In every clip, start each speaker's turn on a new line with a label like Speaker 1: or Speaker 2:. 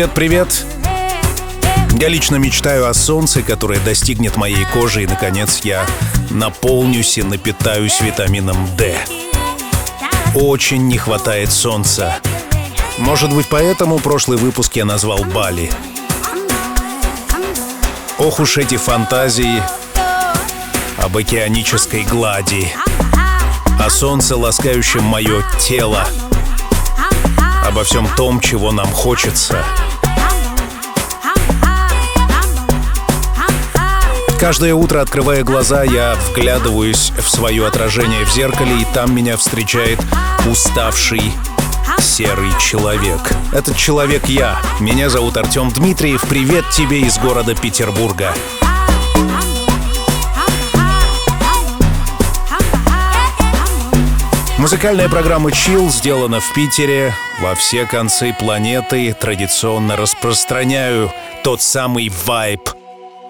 Speaker 1: Привет, привет! Я лично мечтаю о солнце, которое достигнет моей кожи, и, наконец, я наполнюсь и напитаюсь витамином D. Очень не хватает солнца. Может быть, поэтому прошлый выпуск я назвал Бали. Ох уж эти фантазии об океанической глади, о солнце, ласкающем мое тело, обо всем том, чего нам хочется. Каждое утро, открывая глаза, я вглядываюсь в свое отражение в зеркале, и там меня встречает уставший серый человек. Этот человек я. Меня зовут Артем Дмитриев. Привет тебе из города Петербурга. Музыкальная программа Chill сделана в Питере. Во все концы планеты традиционно распространяю тот самый вайб.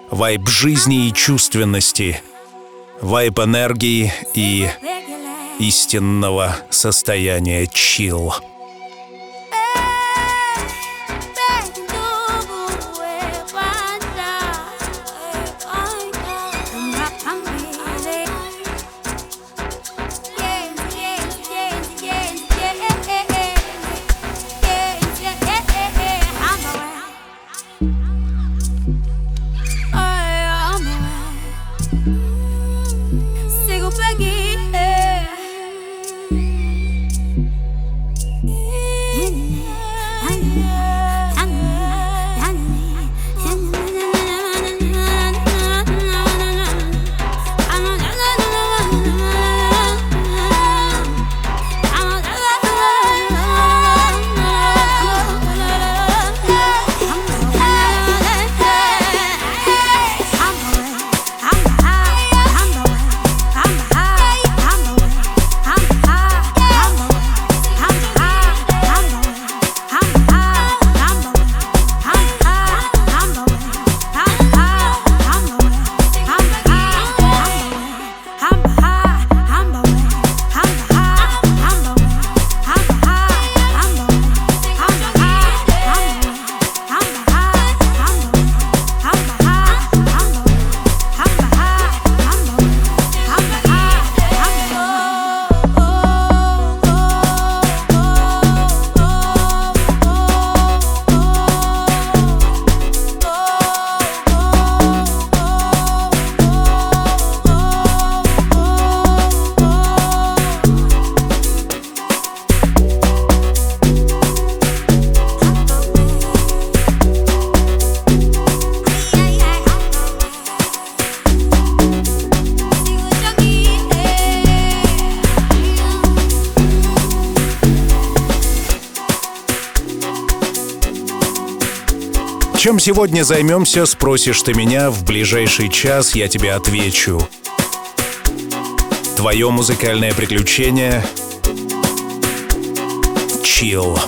Speaker 1: Вайб жизни и чувственности. Вайб энергии и истинного состояния chill. Сегодня займемся, спросишь ты меня, в ближайший час я тебе отвечу. Твое музыкальное приключение — Chill.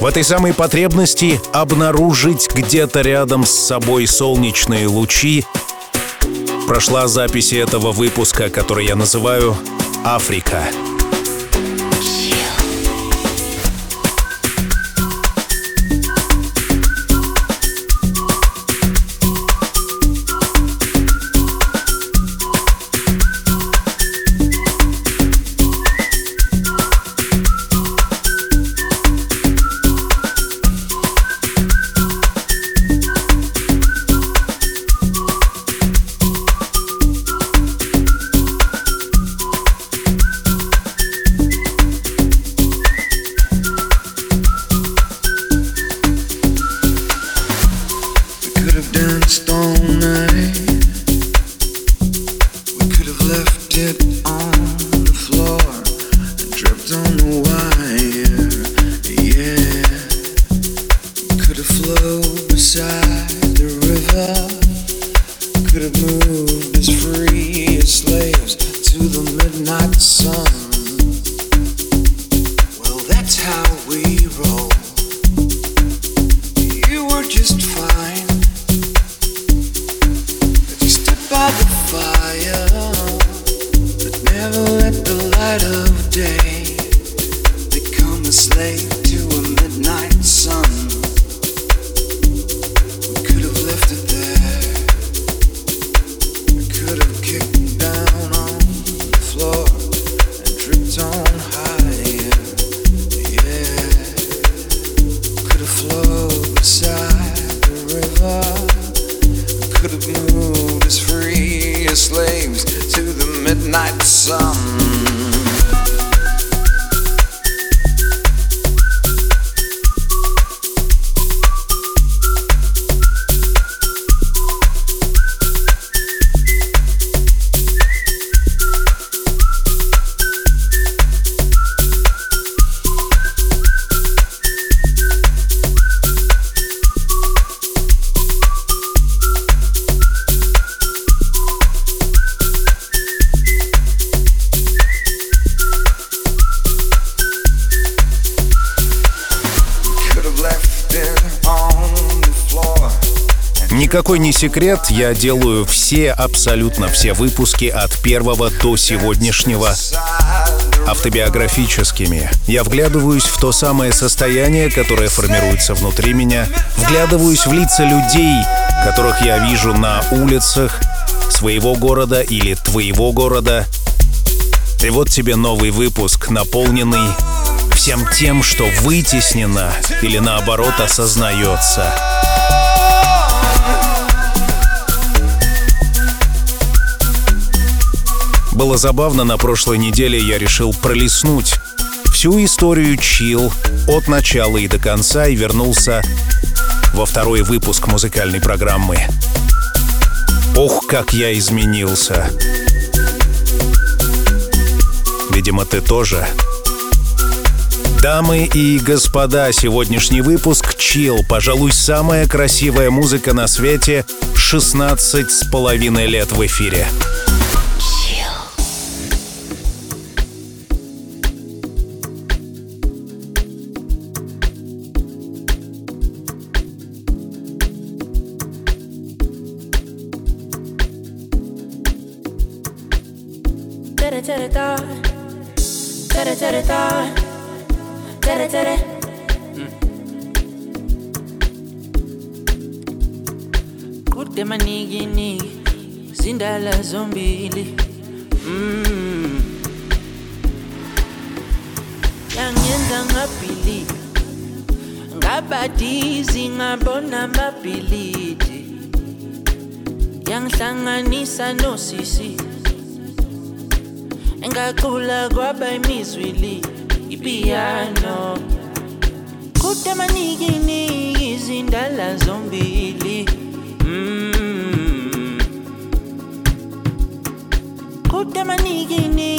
Speaker 1: В этой самой потребности обнаружить где-то рядом с собой солнечные лучи прошла запись этого выпуска, который я называю «Африка». Никакой не секрет, я делаю все, абсолютно все выпуски от первого до сегодняшнего автобиографическими. Я вглядываюсь в то самое состояние, которое формируется внутри меня, вглядываюсь в лица людей, которых я вижу на улицах своего города или твоего города. И вот тебе новый выпуск, наполненный всем тем, что вытеснено или наоборот осознается. Было забавно, на прошлой неделе я решил пролистнуть всю историю Чил от начала и до конца и вернулся во второй выпуск музыкальной программы. Ох, как я изменился. Видимо, ты тоже. Дамы и господа, сегодняшний выпуск Чил, пожалуй, самая красивая музыка на свете, 16 с половиной лет в эфире.
Speaker 2: emizwili ipiano. Kutamanikini izindala zombili. Mm. kutamanikini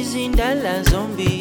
Speaker 3: izindala zombili.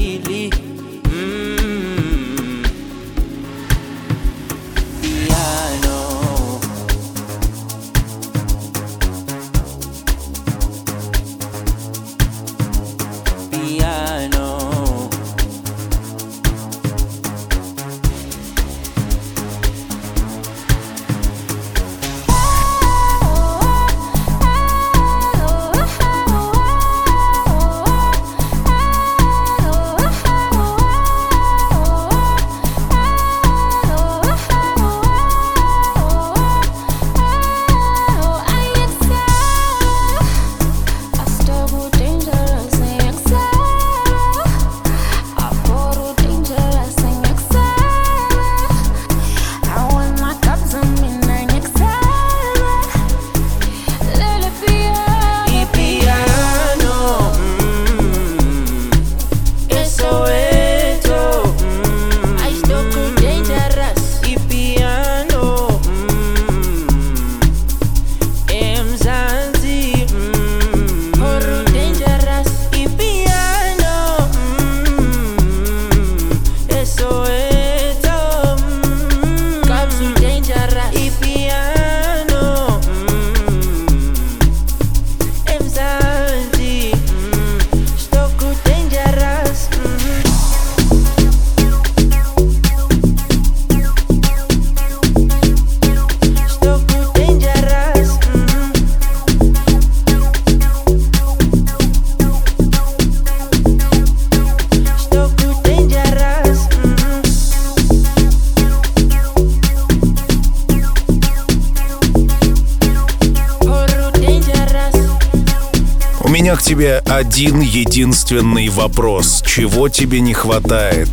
Speaker 3: Тебе один единственный вопрос. Чего тебе не хватает?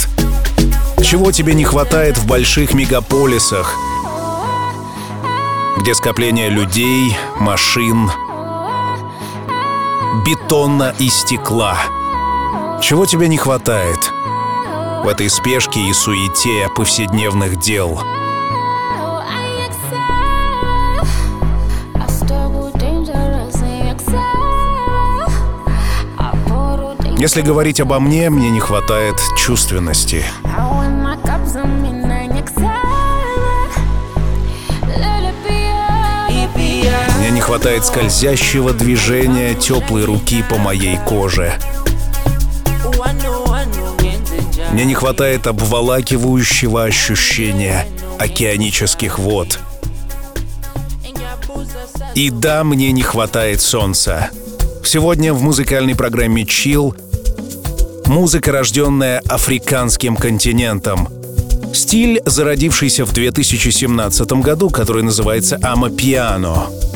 Speaker 3: Чего тебе не хватает в больших мегаполисах, где скопление людей, машин, бетона и стекла? Чего тебе не хватает в этой спешке и суете повседневных дел? Если говорить обо мне, мне не хватает чувственности. Мне не хватает скользящего движения теплой руки по моей коже. Мне не хватает обволакивающего ощущения океанических вод. И да, мне не хватает солнца. Сегодня в музыкальной программе Chill музыка, рожденная африканским континентом. Стиль, зародившийся в 2017 году, который называется «Амапиано».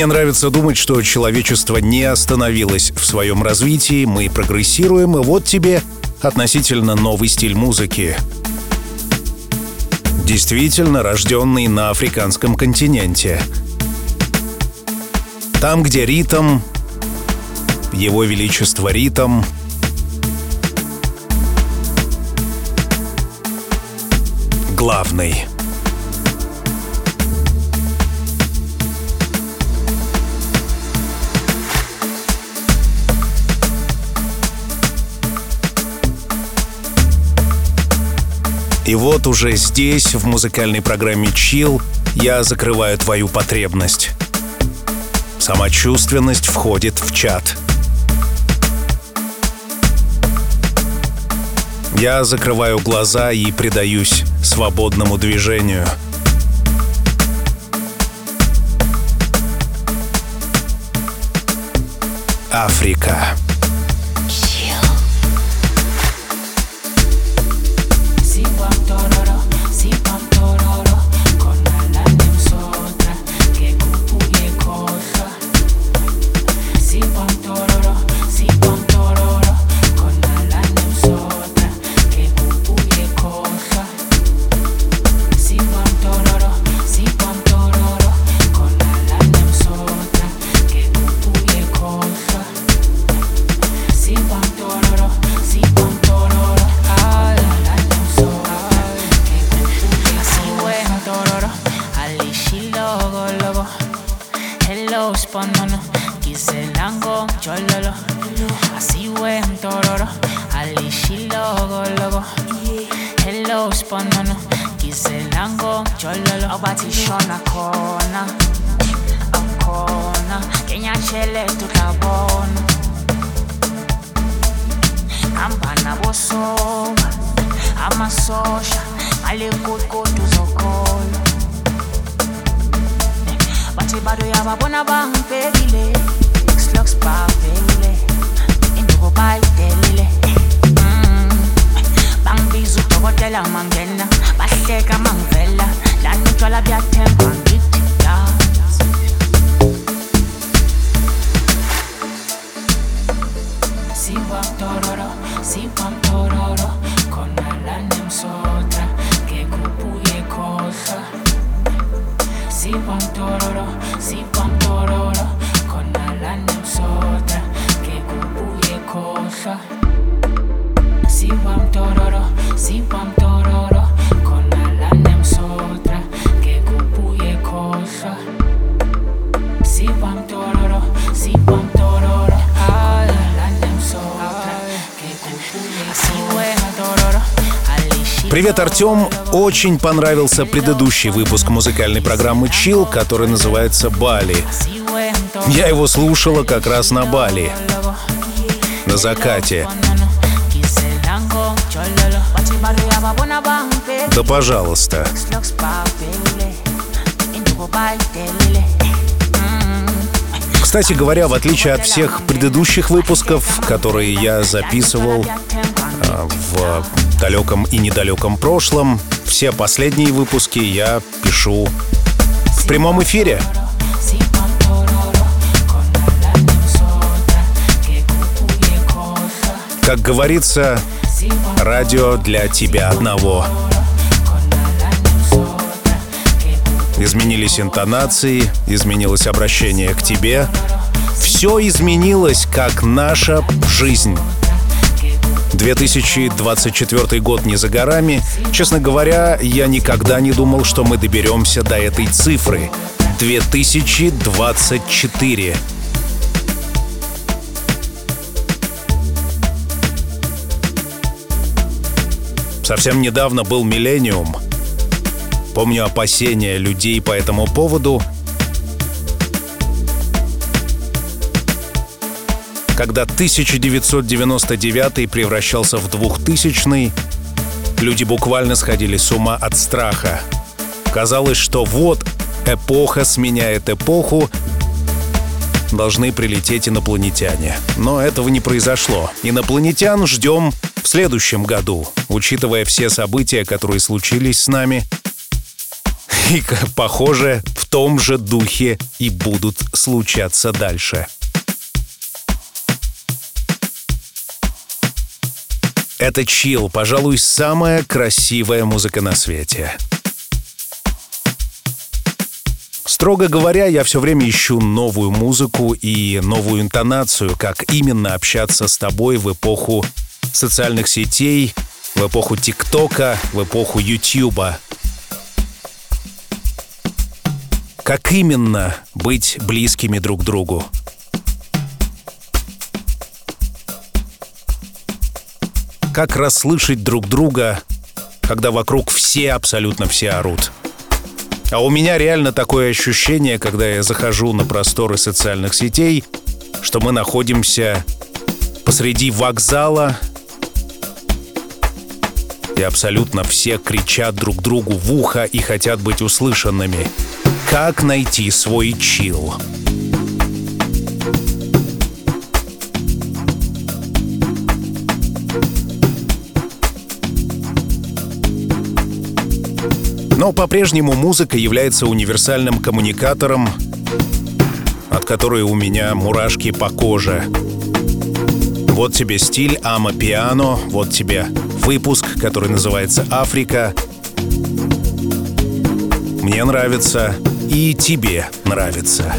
Speaker 4: Мне нравится думать, что человечество не остановилось в своем развитии, мы прогрессируем, и вот тебе относительно новый стиль музыки. Действительно рожденный на африканском континенте. Там, где ритм, его величество ритм, главный. И вот уже здесь, в музыкальной программе Chill, я закрываю твою потребность. Самочувственность входит в чат. Я закрываю глаза и предаюсь свободному движению. Африка.
Speaker 2: nuevo. Hello, spanono. Quise lango, chololo. Así buen tororo. Alishilo, golobo. Hello, spanono. Quise lango, chololo. Obatishona kona. Akona. Kenya chele tutabona. Ambana bosoba. Amasosha. Alekukotu zokolo. Wathi bado yababona bangibhekile
Speaker 4: Slocks bavele Induko bayidelile Bangibiza udokotela uma ngena Bahleka uma ngivela Lani utshwala buyathemba ngithi yazi
Speaker 2: Siwa mtororo, siwa mtororo si quanto loro, con l'anno sopra, che con cosa.
Speaker 1: Si quanto loro, si quanto Привет, Артем. Очень понравился предыдущий выпуск музыкальной программы Chill, который называется «Бали». Я его слушала как раз на Бали, на закате. Да пожалуйста. Кстати говоря, в отличие от всех предыдущих выпусков, которые я записывал в далеком и недалеком прошлом, все последние выпуски я пишу в прямом эфире. Как говорится, радио для тебя одного. Изменились интонации, изменилось обращение к тебе. Все изменилось, как наша жизнь. 2024 год не за горами. Честно говоря, я никогда не думал, что мы доберемся до этой цифры. 2024. Совсем недавно был миллениум. Помню опасения людей по этому поводу. Когда 1999 превращался в 2000 люди буквально сходили с ума от страха. Казалось, что вот эпоха сменяет эпоху, должны прилететь инопланетяне. Но этого не произошло. Инопланетян ждем в следующем году, учитывая все события, которые случились с нами. И, похоже, в том же духе и будут случаться дальше. Это чил, пожалуй, самая красивая музыка на свете. Строго говоря, я все время ищу новую музыку и новую интонацию, как именно общаться с тобой в эпоху социальных сетей, в эпоху ТикТока, в эпоху Ютьюба. Как именно быть близкими друг другу? Как расслышать друг друга, когда вокруг все, абсолютно все орут? А у меня реально такое ощущение, когда я захожу на просторы социальных сетей, что мы находимся посреди вокзала, и абсолютно все кричат друг другу в ухо и хотят быть услышанными. Как найти свой чил? Но по-прежнему музыка является универсальным коммуникатором, от которой у меня мурашки по коже. Вот тебе стиль Ама Пиано, вот тебе выпуск, который называется «Африка». Мне нравится, и тебе нравится.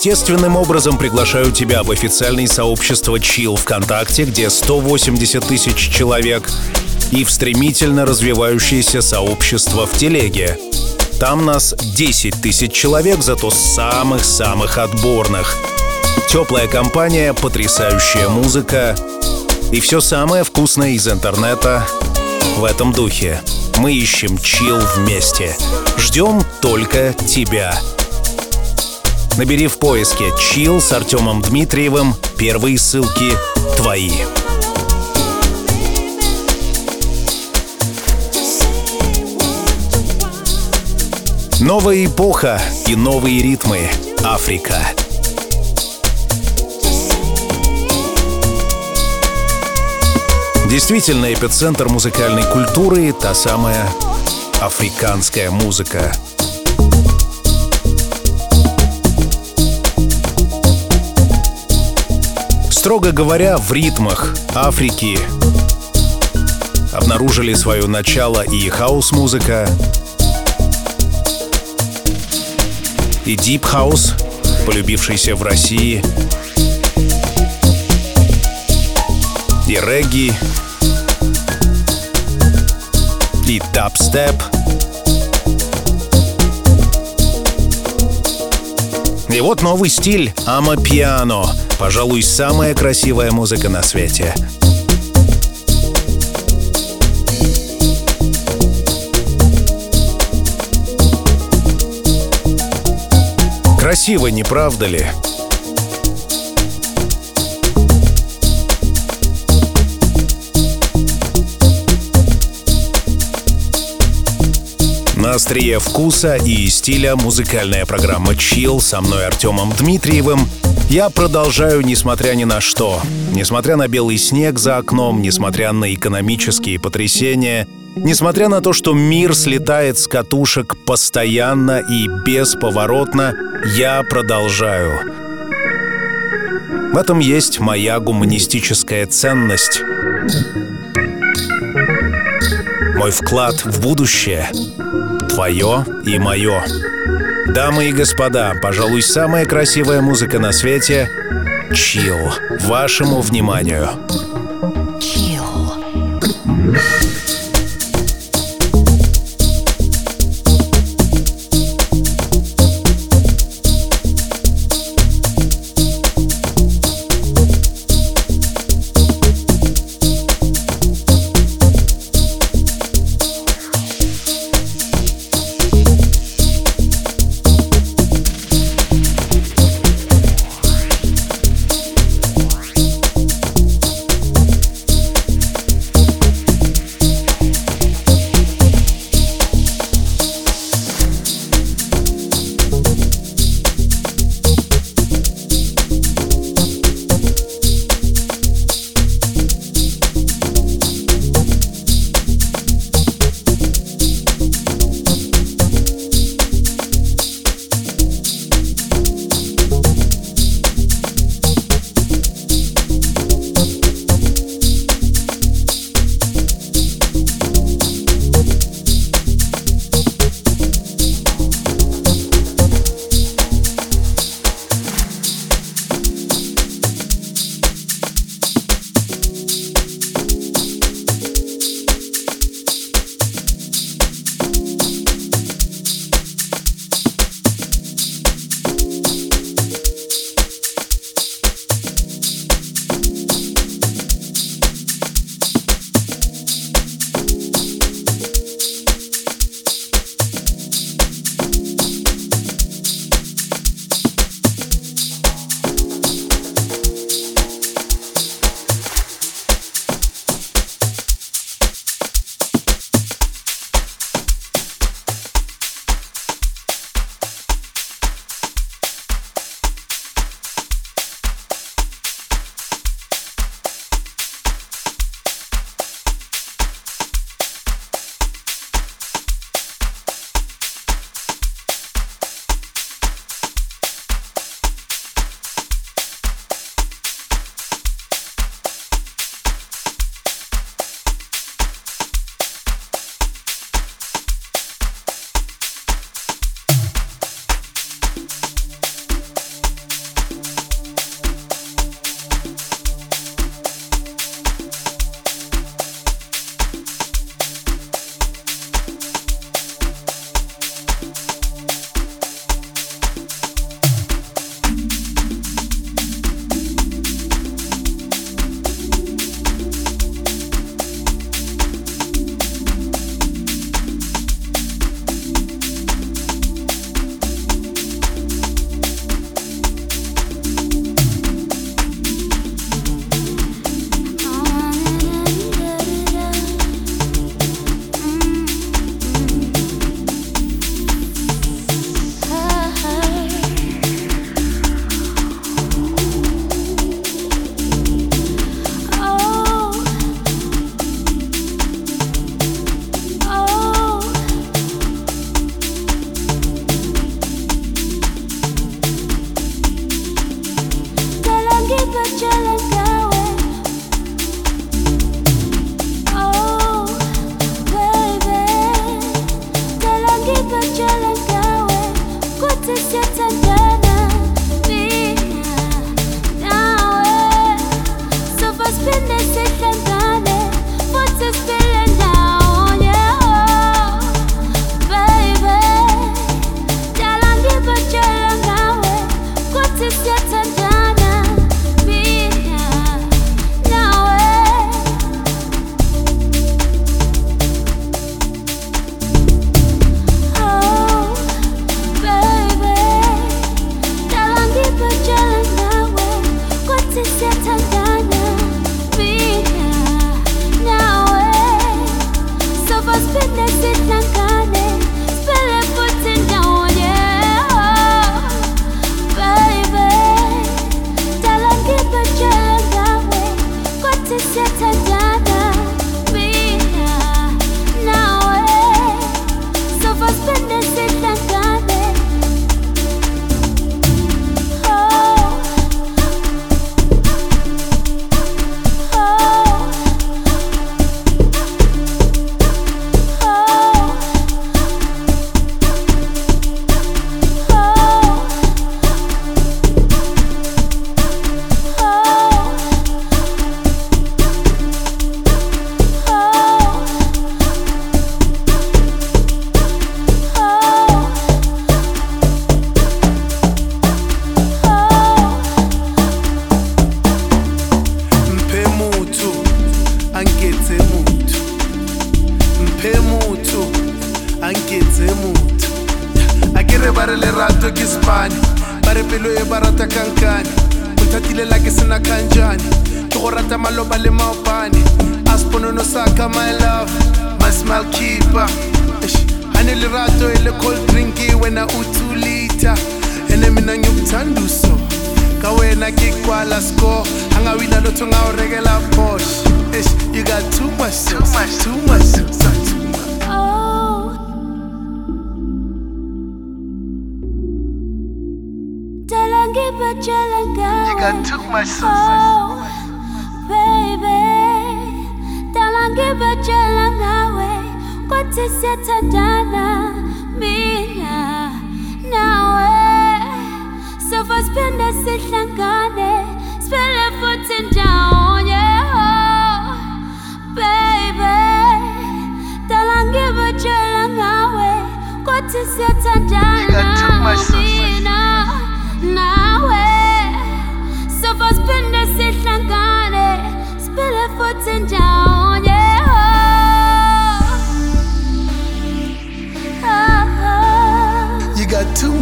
Speaker 1: Естественным образом приглашаю тебя в официальное сообщество Chill ВКонтакте, где 180 тысяч человек, и в стремительно развивающееся сообщество в Телеге. Там нас 10 тысяч человек, зато самых-самых отборных. Теплая компания, потрясающая музыка и все самое вкусное из интернета в этом духе. Мы ищем чил вместе. Ждем только тебя. Набери в поиске «Чил» с Артемом Дмитриевым. Первые ссылки твои. Новая эпоха и новые ритмы. Африка. Действительно, эпицентр музыкальной культуры — та самая африканская музыка. Строго говоря, в ритмах Африки обнаружили свое начало и хаус-музыка, и дип-хаус, полюбившийся в России, и регги, и дабстеп. И вот новый стиль Амапиано. Пожалуй, самая красивая музыка на свете. Красиво, не правда ли? На острие вкуса и стиля музыкальная программа Chill со мной Артемом Дмитриевым. Я продолжаю, несмотря ни на что. Несмотря на белый снег за окном, несмотря на экономические потрясения, несмотря на то, что мир слетает с катушек постоянно и бесповоротно, я продолжаю. В этом есть моя гуманистическая ценность. Мой вклад в будущее — твое и мое. Дамы и господа, пожалуй, самая красивая музыка на свете — Chill. Вашему вниманию.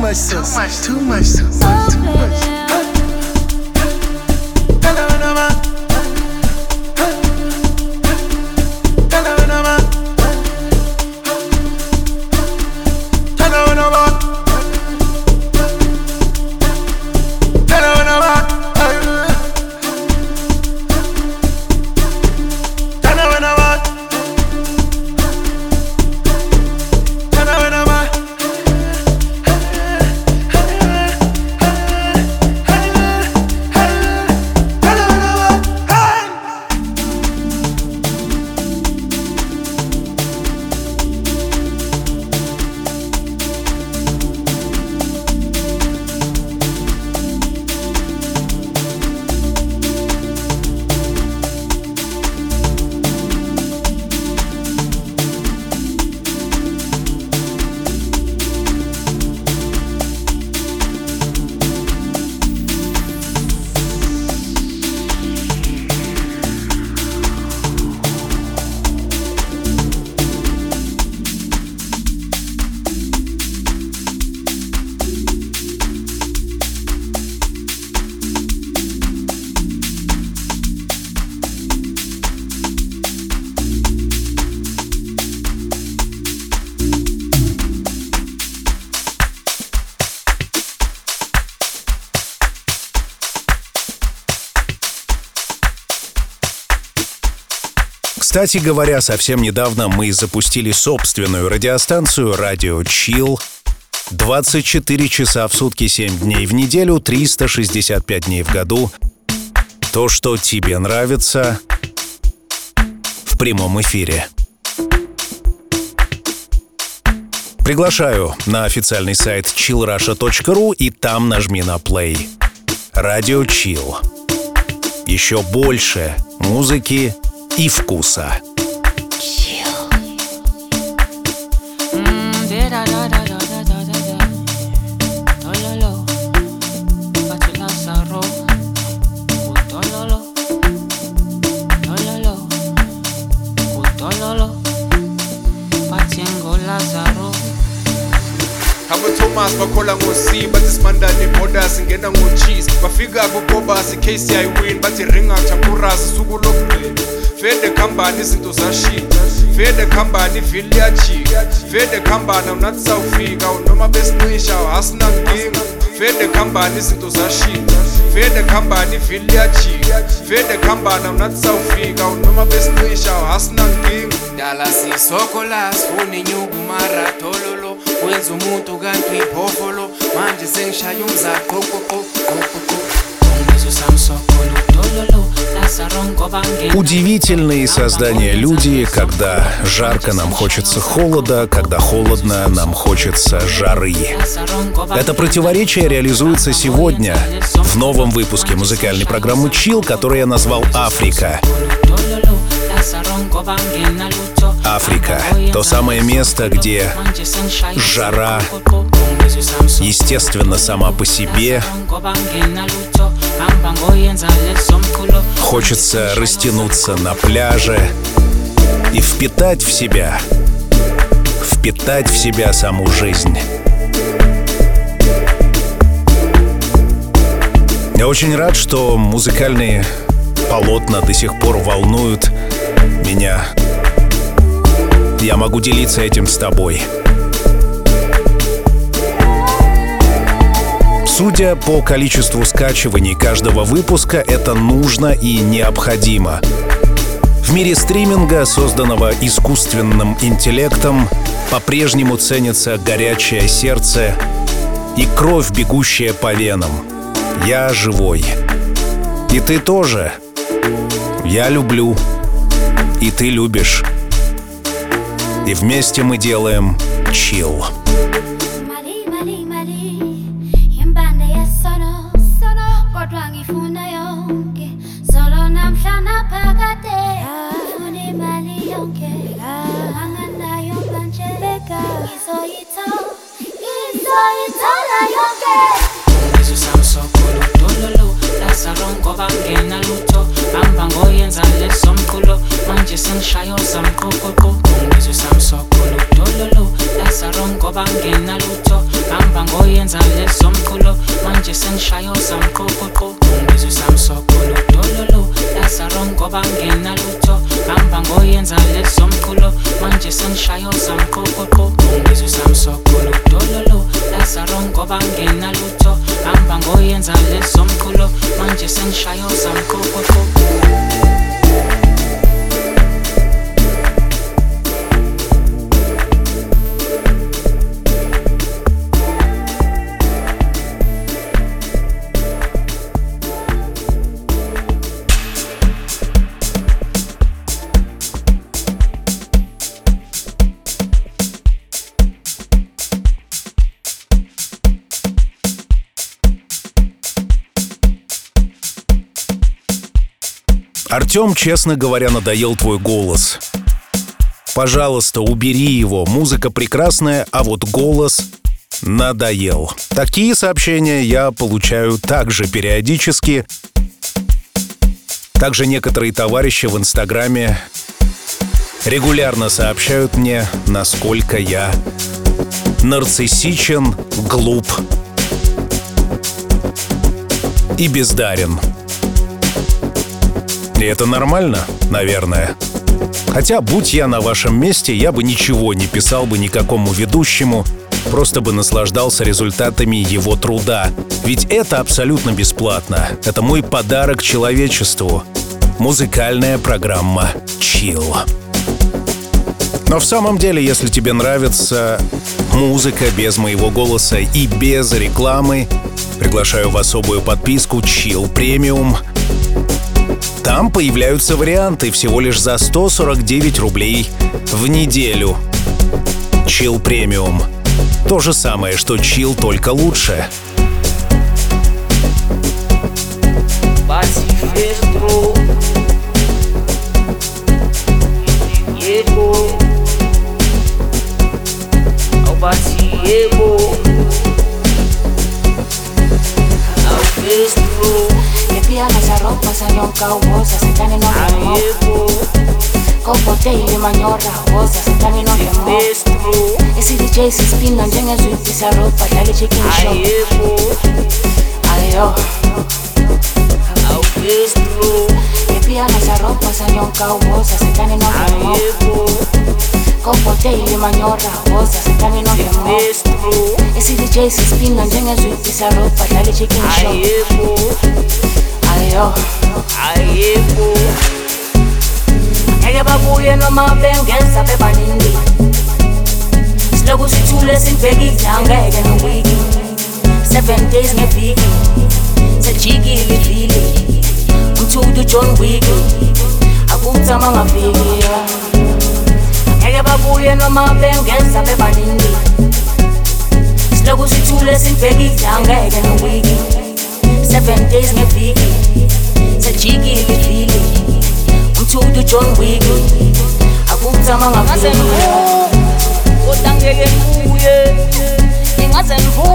Speaker 1: much sauce. Too much, too much, too much, too much. Кстати говоря, совсем недавно мы запустили собственную радиостанцию «Радио Чил». 24 часа в сутки, 7 дней в неделю, 365 дней в году. То, что тебе нравится в прямом эфире. Приглашаю на официальный сайт chillrusha.ru и там нажми на play. Радио Chill. Еще больше музыки и вкуса.
Speaker 5: thomas bakhola ngo-c bathi simandane ibhoda singena ngo-cheese bafika kukobas icase yayiwin bathi ringata kuras suku lokugqina fede kambani zinto zashintsha fede kambani vhili liyajika fede kambani awunathi sawufika unoma besicisha awhasina nkinga fede kambani izinto zashintsha fede kambani ivhili liyajika fede kambani awunathi sawufika unoma besicisha awhasina nkinga dala sisoko lasifuni nyukumaratololo wenza umuntu kanti uyiphopholo manje sengishaya umzaqoqoqoqoqoqo ngizo samsokolo
Speaker 1: Удивительные создания люди, когда жарко нам хочется холода, когда холодно нам хочется жары. Это противоречие реализуется сегодня в новом выпуске музыкальной программы Chill, который я назвал «Африка». Африка — то самое место, где жара естественно сама по себе. Хочется растянуться на пляже и впитать в себя, впитать в себя саму жизнь. Я очень рад, что музыкальные полотна до сих пор волнуют меня. Я могу делиться этим с тобой. Судя по количеству скачиваний каждого выпуска, это нужно и необходимо. В мире стриминга, созданного искусственным интеллектом, по-прежнему ценится горячее сердце и кровь, бегущая по венам. Я живой. И ты тоже. Я люблю. И ты любишь. И вместе мы делаем чил.
Speaker 4: Isoyithola kwangena lutho hamba ngoyenza leso mqulo manje sengishayo zamqoqoqo ngizwe samsoko ludololo lazaro ngoba ngena lutho hamba ngoyenza leso mqulo manje sengishayo zamqoqoqo ngizwe samsoko ludololo lazaro ngoba ngena lutho. ngihamba ngoyenza lezi zomqulo manje sengishaya uzamqoqoqo ungizwe usamsogolo dololo lazaro ngoba ngenalutho hamba ngoyenza lezi zomqulo manje sengishaya uzamqoqoqo
Speaker 1: Артем, честно говоря, надоел твой голос. Пожалуйста, убери его. Музыка прекрасная, а вот голос надоел. Такие сообщения я получаю также периодически. Также некоторые товарищи в Инстаграме регулярно сообщают мне, насколько я нарциссичен, глуп и бездарен. И это нормально, наверное. Хотя, будь я на вашем месте, я бы ничего не писал бы никакому ведущему, просто бы наслаждался результатами его труда. Ведь это абсолютно бесплатно. Это мой подарок человечеству. Музыкальная программа «Chill». Но в самом деле, если тебе нравится музыка без моего голоса и без рекламы, приглашаю в особую подписку Chill Premium Там появляются варианты всего лишь за 149 рублей в неделю. Chill премиум. То же самое, что Chill, только лучше.
Speaker 6: esa ropa salió caubosa, se están Tia na xarropa xa nyonka woza sekani no. Kokoteli manyora woza sekani no hemo esidj sispina njengezwiti saropa dlali chicken shop ayo epia na xarropa xa nyonka woza sekani no hemo kokoteli manyora woza sekani no hemo esidj sispina njengezwiti saropa dlali chicken shop ayo. Ayibo ngeke babuye noma bengeza bebaningi siloku sithule sibhekile angeke nowiki seven days ngeviki sejikile ivili umthudu john wiki akuthama ngaviki ngeke babuye noma bengeza bebaningi siloku sithule sibhekile angeke nowiki seven days ngeviki sajikile ivili umthudu john wick akutama ngaze kodwa ngeke ngibuye ngingaze ngivu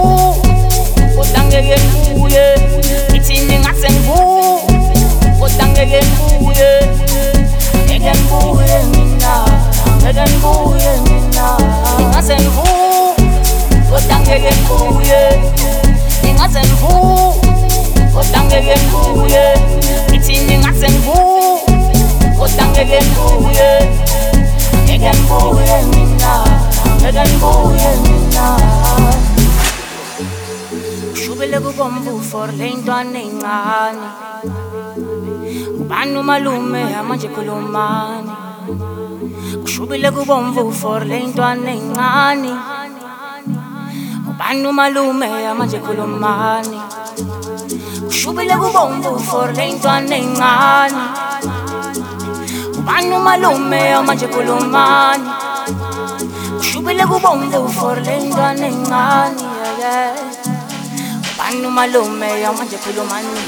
Speaker 6: kodwa ngeke ngibuye ngithini ngaze ngivu kodwa ngeke ngibuye ngeke ngibuye mina ngeke ngibuye mina. Ngingaze ngivu kodwa ngeke ngibuye ngingaze ngivu kodwa ngeke ngibuye ngithini ngathi ngibu kodwa ngeke ngibuye ngeke ngibuye mina ngeke ngibuye mina. Ushubile kubomvu for le ntwana encane ubani umalume manje khulumani? Kushubile kubomvu for le ntwana encane ubani umalume manje khulumani? Ushubile kubomvu for le ntwana encane ubani umalume manje khulumani ushubile kubomvu for le ntwana encane ubani umalume manje khulumani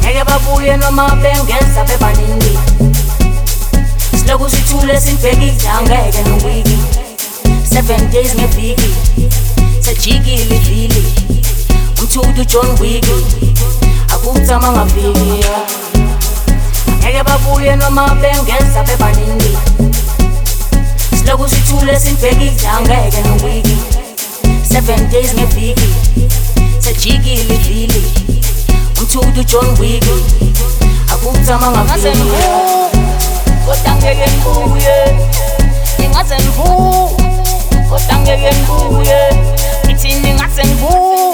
Speaker 6: ngeke babuye noma bengeza bebaningi siloku sithule sibhekile angeke nowiki seven days ngeviki sejikile ivili umthudu John Wick akuthama ngaviki ngeke babuye noma bengeza bebaningi. Siloku sithule sibhekile angeke nowiki. Seven days ngeviki sejikile ivili umthudu John Wick akuthama ngaviki kodwa ngeke ngibuye. Ngingaze ngivu kodwa ngeke ngibuye. Ngithini ngase ngivu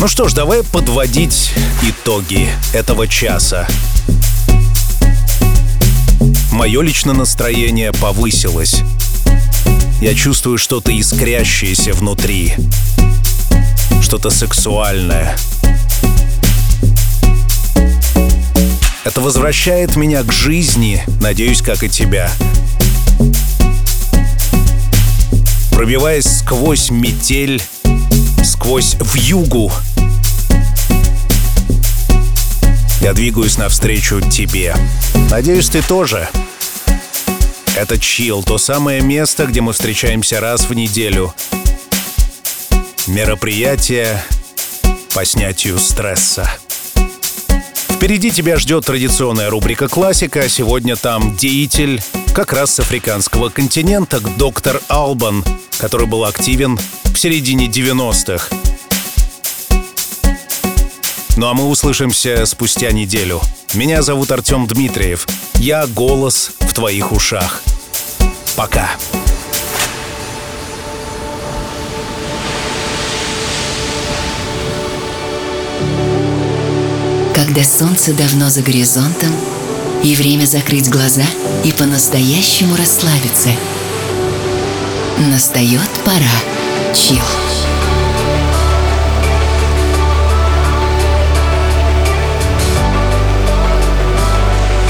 Speaker 1: Ну что ж, давай подводить итоги этого часа. Мое личное настроение повысилось. Я чувствую что-то искрящееся внутри. Что-то сексуальное. Это возвращает меня к жизни, надеюсь, как и тебя. Пробиваясь сквозь метель, сквозь вьюгу, я двигаюсь навстречу тебе. Надеюсь, ты тоже. Это Chill, то самое место, где мы встречаемся раз в неделю. Мероприятие по снятию стресса. Впереди тебя ждет традиционная рубрика «Классика», а сегодня там деятель как раз с африканского континента, доктор Албан, который был активен в середине 90-х. Ну а мы услышимся спустя неделю. Меня зовут Артем Дмитриев. Я голос в твоих ушах. Пока.
Speaker 7: Когда солнце давно за горизонтом, и время закрыть глаза и по-настоящему расслабиться. Настает пора. Чил.